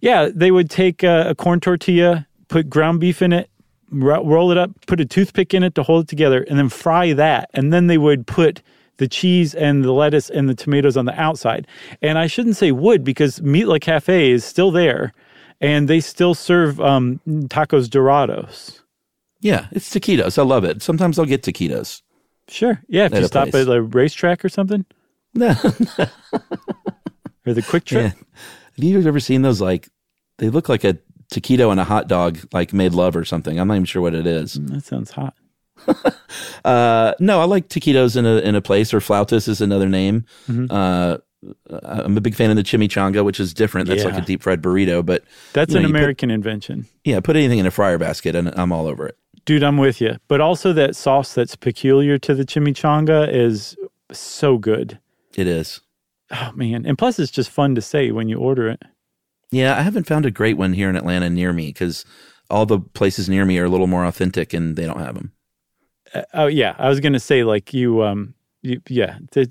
Yeah, they would take a, a corn tortilla, put ground beef in it, ro- roll it up, put a toothpick in it to hold it together, and then fry that. And then they would put the cheese and the lettuce and the tomatoes on the outside. And I shouldn't say would because Mitla Cafe is still there, and they still serve um, tacos dorados. Yeah, it's taquitos. I love it. Sometimes I'll get taquitos. Sure, yeah. If At you stop place. at a racetrack or something, No, (laughs) or the QuikTrip. yeah. Have you ever seen those? Like, they look like a taquito and a hot dog, like made love or something. I'm not even sure what it is. That sounds hot. (laughs) Uh, no, I like taquitos in a in a place, or flautas is another name. Mm-hmm. Uh, I'm a big fan of the chimichanga, which is different. That's like a deep fried burrito, but That's you know, an you put- American invention. yeah, put anything in a fryer basket, and I'm all over it. Dude, I'm with you. But also that sauce that's peculiar to the chimichanga is so good. It is. Oh man. And plus it's just fun to say when you order it. Yeah, I haven't found a great one here in Atlanta near me because all the places near me are a little more authentic, and they don't have them. Uh, oh yeah, I was going to say like you um you, yeah. (laughs) Th-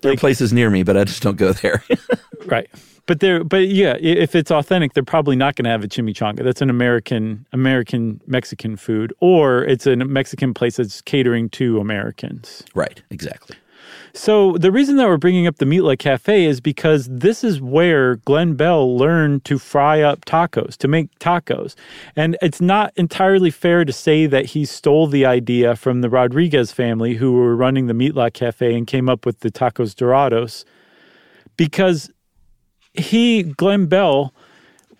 There are places near me, but I just don't go there. (laughs) right. But there but yeah, if it's authentic, they're probably not going to have a chimichanga. That's an American American Mexican food or it's a Mexican place that's catering to Americans. right, exactly. So the reason that we're bringing up the Mitla Cafe is because this is where Glenn Bell learned to fry up tacos, to make tacos. And it's not entirely fair to say that he stole the idea from the Rodriguez family who were running the Mitla Cafe and came up with the tacos dorados because he, Glenn Bell,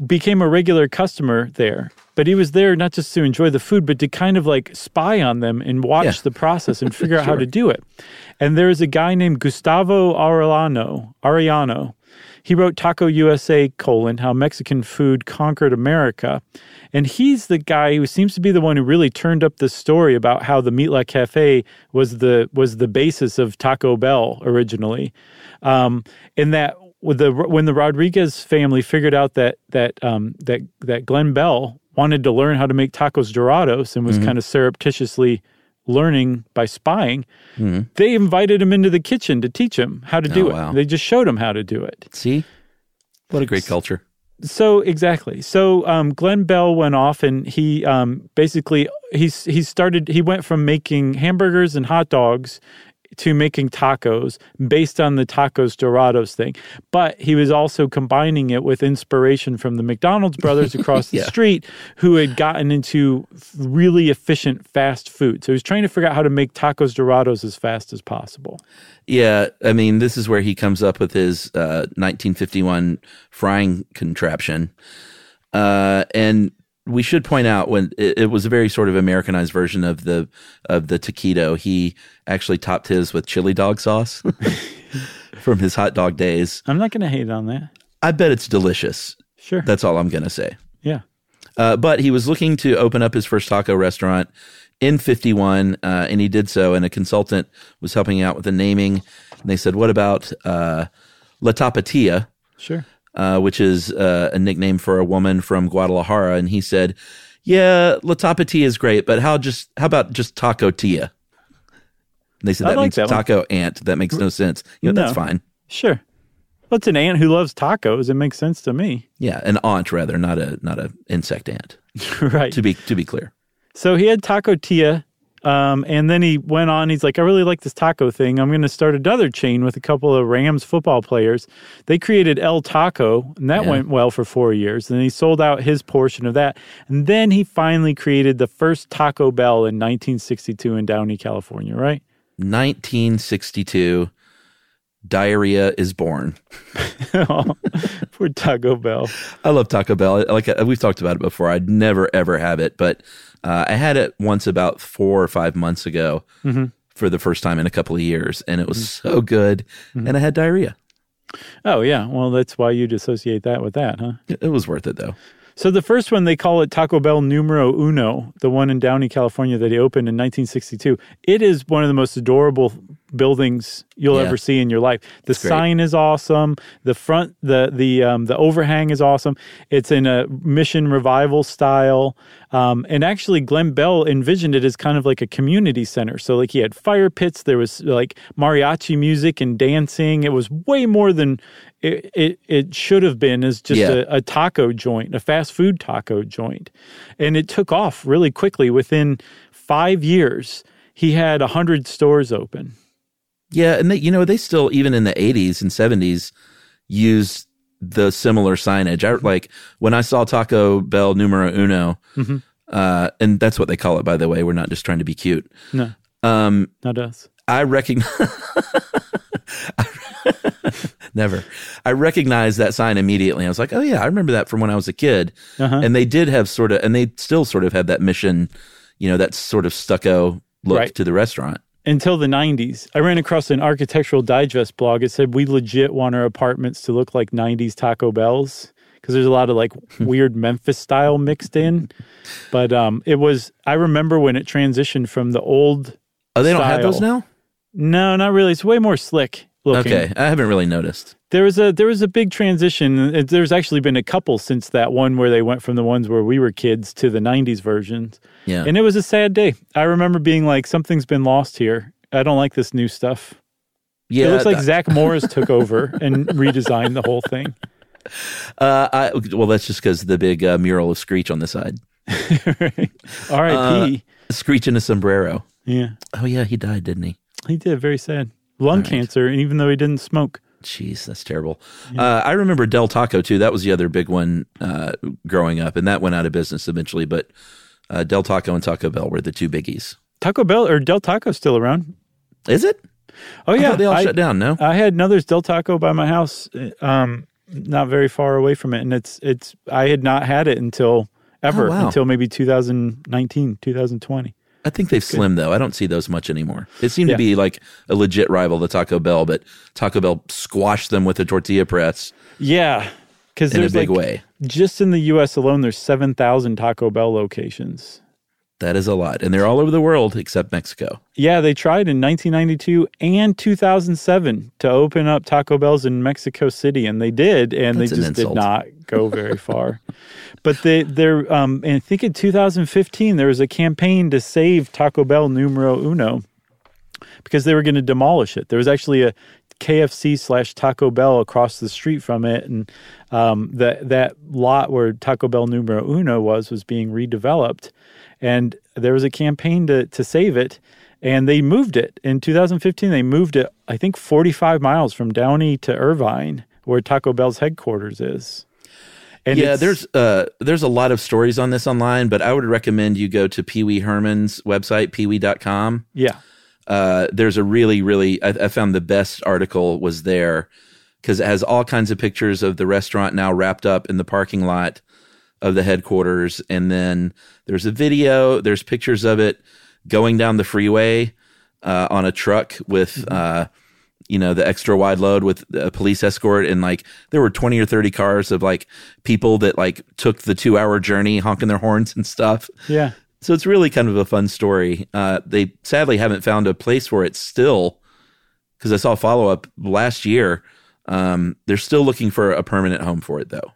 became a regular customer there. But he was there not just to enjoy the food, but to kind of like spy on them and watch Yeah. the process and (laughs) figure out how to do it. And there is a guy named Gustavo Arellano, Arellano. He wrote Taco USA colon how Mexican food conquered America. And he's the guy who seems to be the one who really turned up the story about how the Mitla Cafe was the was the basis of Taco Bell originally. Um, in that with the when the Rodriguez family figured out that that um, that that Glenn Bell wanted to learn how to make tacos dorados and was Mm-hmm. kind of surreptitiously learning by spying, they invited him into the kitchen to teach him how to do Mm-hmm. Oh, it. wow. They just showed him how to do it. See, what a great culture. So exactly. So um, Glenn Bell went off and he um, basically he's he started he went from making hamburgers and hot dogs to making tacos based on the tacos dorados thing but he was also combining it with inspiration from the mcdonald's brothers across (laughs) the Yeah. street who had gotten into really efficient fast food so he was trying to figure out how to make tacos dorados as fast as possible Yeah, I mean, this is where he comes up with his uh, 1951 frying contraption. Uh, and we should point out when it, it was a very sort of Americanized version of the of the taquito. He actually topped his with chili dog sauce (laughs) from his hot dog days. i'm not going to hate on that I bet it's delicious. sure That's all I'm gonna say. yeah Uh, but he was looking to open up his first taco restaurant in 51, uh, and he did so. And a consultant was helping out with the naming. And they said, What about uh, La Tapatia, sure uh, which is uh, a nickname for a woman from Guadalajara? And he said, Yeah, La Tapatia is great, but how just how about just Taco Tia? And they said I that like means that one. taco ant. That makes no sense. You know, that's fine. Sure. Well, it's an ant who loves tacos. It makes sense to me. Yeah, an aunt rather, not a not a insect ant. (laughs) right. To be to be clear. So he had Taco Tia. Um, and then he went on. He's like, I really like this taco thing. I'm going to start another chain with a couple of Rams football players. They created El Taco, and that Yeah. went well for four years. And he sold out his portion of that. And then he finally created the first Taco Bell in 1962 in Downey, California, right? 1962, diarrhea is born. (laughs) For Taco Bell. I love Taco Bell. Like we've talked about it before. I'd never ever have it, but uh, I had it once about four or five months ago mm-hmm. for the first time in a couple of years, and it was mm-hmm. so good. Mm-hmm. And I had diarrhea. Oh, yeah. Well, that's why you'd associate that with that, huh? It it was worth it though. So the first one they call it Taco Bell Numero Uno, the one in Downey, California that he opened in 1962. It is one of the most adorable buildings you'll Yeah. ever see in your life. The great. sign is awesome. The front, the the um, the overhang is awesome. It's in a Mission Revival style, um, and actually Glenn Bell envisioned it as kind of like a community center. So like he had fire pits. There was like mariachi music and dancing. It was way more than it it, it should have been as just Yeah. a, a taco joint, a fast food taco joint. And it took off really quickly. Within five years, he had 100 stores open. Yeah, and they, you know they still even in the 80s and 70s used the similar signage. I like when I saw Taco Bell Numero Uno, uh, and that's what they call it, by the way. We're not just trying to be cute. No, Um, not us. I recognize. (laughs) Never. I recognized that sign immediately. I was like, "Oh yeah, I remember that from when I was a kid." Uh-huh. And they did have sort of, and they still sort of have that mission, you know, that sort of stucco look Right. to the restaurant. Until the 90s, I ran across an architectural digest blog. It said, We legit want our apartments to look like 90s Taco Bells because there's a lot of like weird Memphis style mixed in. But um, it was, I remember when it transitioned from the old. Oh, they don't have those now. No, not really. It's way more slick looking. Okay, I haven't really noticed. There was a there was a big transition. There's actually been a couple since that one where they went from the ones where we were kids to the '90s versions, Yeah, and it was a sad day. I remember being like, "Something's been lost here. I don't like this new stuff." yeah. it looks like Zach Morris took over and redesigned the whole thing. (laughs) uh, I, well, that's just because the big uh, mural of Screech on the side. (laughs) R.I.P. Screech in a sombrero. yeah, Oh yeah, he died, didn't he? he did. Very sad. Lung cancer, and even though he didn't smoke. Jeez, that's terrible. Uh, I remember Del Taco too. That was the other big one uh, growing up, and that went out of business eventually. But uh, Del Taco and Taco Bell were the two biggies. Taco Bell or Del Taco still around. Is it? Oh yeah, they all I, shut down. No. I had another's Del Taco by my house, um, not very far away from it, and it's it's. I had not had it until ever Oh, wow. until maybe 2019, 2020. I think they've slimmed though. I don't see those much anymore. It seemed Yeah. to be like a legit rival to Taco Bell, but Taco Bell squashed them with a tortilla press Yeah, because in a there's big like way. just in the U.S. alone, there's seven thousand Taco Bell locations. That is a lot, and they're all over the world except Mexico. Yeah, they tried in 1992 and 2007 to open up Taco Bells in Mexico City, and they did, and That's they an just did not go (laughs) very far. but they, they're, um, and I think in 2015 there was a campaign to save Taco Bell numero uno because they were going to demolish it. There was actually a KFC slash Taco Bell across the street from it, and um, that that lot where Taco Bell numero uno was was being redeveloped, and there was a campaign to to save it, and they moved it in 2015. They moved it, I think, 45 miles from Downey to Irvine, where Taco Bell's headquarters is. And yeah, there's uh, there's a lot of stories on this online, but I would recommend you go to Pee Wee Herman's website, peewee.com. yeah, Uh, there's a really, really, I, I found the best article was there because it has all kinds of pictures of the restaurant now wrapped up in the parking lot of the headquarters. And then there's a video, there's pictures of it going down the freeway uh, on a truck with, uh, you know, the extra wide load with a police escort. And like there were 20 or 30 cars of like people that like took the two hour journey honking their horns and stuff. yeah. So it's really kind of a fun story. Uh, they sadly haven't found a place for it still, because I saw follow up last year. Um, they're still looking for a permanent home for it, though.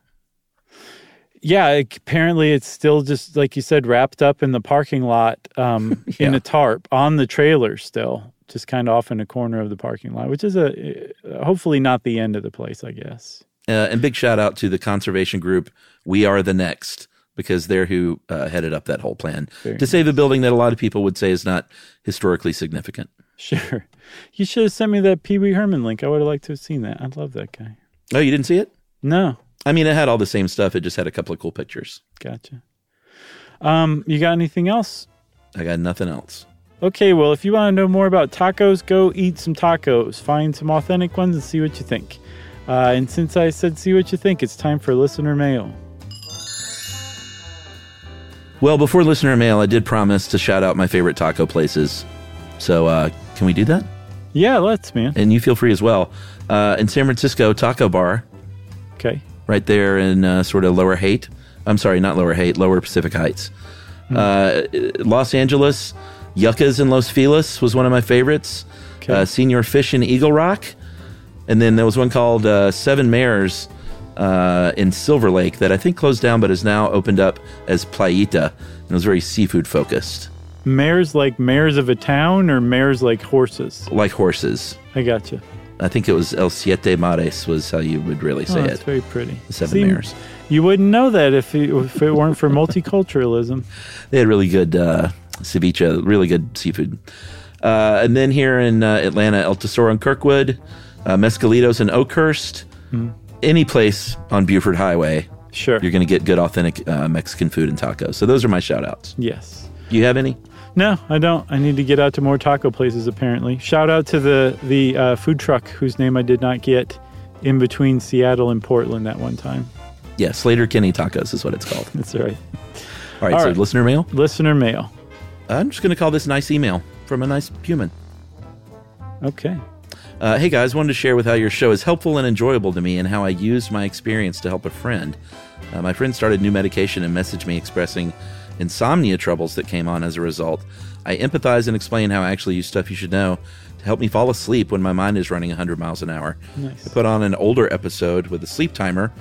Yeah, apparently it's still just like you said, wrapped up in the parking lot um, (laughs) in a tarp on the trailer, still just kind of off in a corner of the parking lot, which is a uh, hopefully not the end of the place, I guess. Uh, and big shout out to the conservation group We Are the Next, because they're who uh, headed up that whole plan Very to save a building that a lot of people would say is not historically significant. Sure, you should have sent me that Pee Wee Herman link. I would have liked to have seen that. I love that guy. Oh, you didn't see it? No, I mean, it had all the same stuff. It just had a couple of cool pictures. gotcha. Um, you got anything else? I got nothing else. Okay, well, if you want to know more about tacos, go eat some tacos. Find some authentic ones and see what you think. Uh, and since I said see what you think, it's time for listener mail. Well, before listener mail, I did promise to shout out my favorite taco places. So, uh, can we do that? Yeah, let's, man. And you feel free as well. Uh, in San Francisco, Taco Bar, Okay. Right there in uh, sort of Lower Haight. I'm sorry, not Lower Haight, Lower Pacific Heights. Uh, Los Angeles, Yuca's in Los Feliz was one of my favorites. Okay. Uh, Señor Fish in Eagle Rock. And then there was one called uh, Seven Mares uh, in Silver Lake that I think closed down but is now opened up as Playita. And it was very seafood focused, Mares like mares of a town or mares like horses? like horses. I gotcha. I think it was El Siete Mares was how you would really Oh, say that's it. very pretty. The seven See, mares. You wouldn't know that if it, if it weren't for multiculturalism. (laughs) They had really good uh, ceviche, really good seafood. Uh, and then here in uh, Atlanta, El Tesoro in Kirkwood, uh, Mescalitos in Oakhurst. Any place on Buford Highway, Sure. you're going to get good, authentic uh, Mexican food and tacos. So those are my shout outs. yes. Do you have any? No, I don't. I need to get out to more taco places. Apparently, shout out to the the uh, food truck whose name I did not get in between Seattle and Portland that one time. Yeah, Slater Kenny Tacos is what it's called. That's right. All right, All so right. listener mail. Listener mail. I'm just going to call this nice email from a nice human. Okay. Uh, hey guys, wanted to share with how your show is helpful and enjoyable to me and how I used my experience to help a friend. Uh, my friend started new medication and messaged me expressing insomnia troubles that came on as a result. I empathize and explain how I actually use stuff you should know to help me fall asleep when my mind is running 100 miles an hour. Nice. I put on an older episode with a sleep timer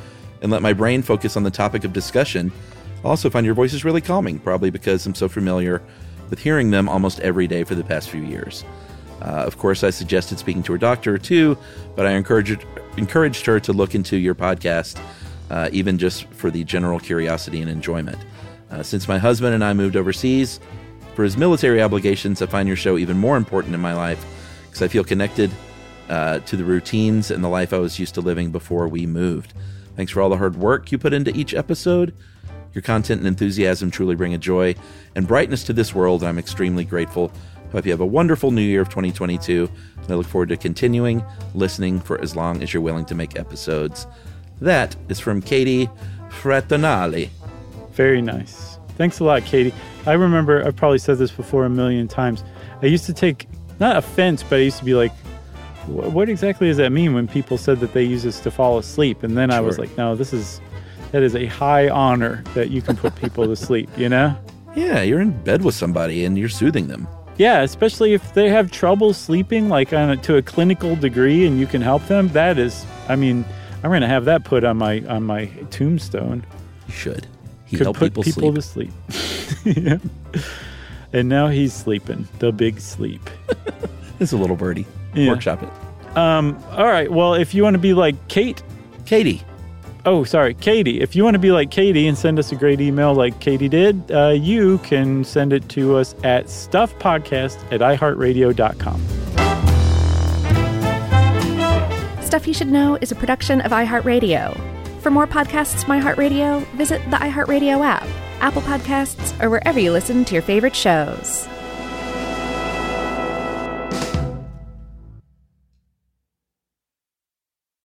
and let my brain focus on the topic of discussion. I also find your voices really calming, probably because I'm so familiar with hearing them almost every day for the past few years. Uh, of course, I suggested speaking to her doctor or two, but I encouraged encouraged her to look into your podcast, uh, even just for the general curiosity and enjoyment. Uh, since my husband and I moved overseas for his military obligations, I find your show even more important in my life because I feel connected uh, to the routines and the life I was used to living before we moved. Thanks for all the hard work you put into each episode. Your content and enthusiasm truly bring a joy and brightness to this world. I'm extremely grateful. Hope you have a wonderful new year of 2022. And I look forward to continuing listening for as long as you're willing to make episodes. That is from Katie Fratonali. Very nice. Thanks a lot, Katie. I remember I've probably said this before a million times. I used to take not offense, but I used to be like, "What exactly does that mean?" When people said that they use this to fall asleep, and then I was like, "No, this is that is a high honor that you can put people to sleep." You know? Yeah, you're in bed with somebody and you're soothing them. Yeah, especially if they have trouble sleeping, like on a, to a clinical degree, and you can help them. That is, I mean, I'm going to have that put on my on my tombstone. You should. He Could helped put people, people sleep. to sleep. (laughs) yeah. And now he's sleeping, the big sleep. (laughs) It's a little birdie. Yeah. Workshop it. Um, all right. Well, if you want to be like Kate, Katie. oh, sorry, Katie, if you want to be like Katie and send us a great email like Katie did, uh, you can send it to us at stuffpodcast at iheartradio.com. Stuff You Should Know is a production of iHeartRadio. For more podcasts iHeartRadio, visit the iHeartRadio app, Apple Podcasts, or wherever you listen to your favorite shows.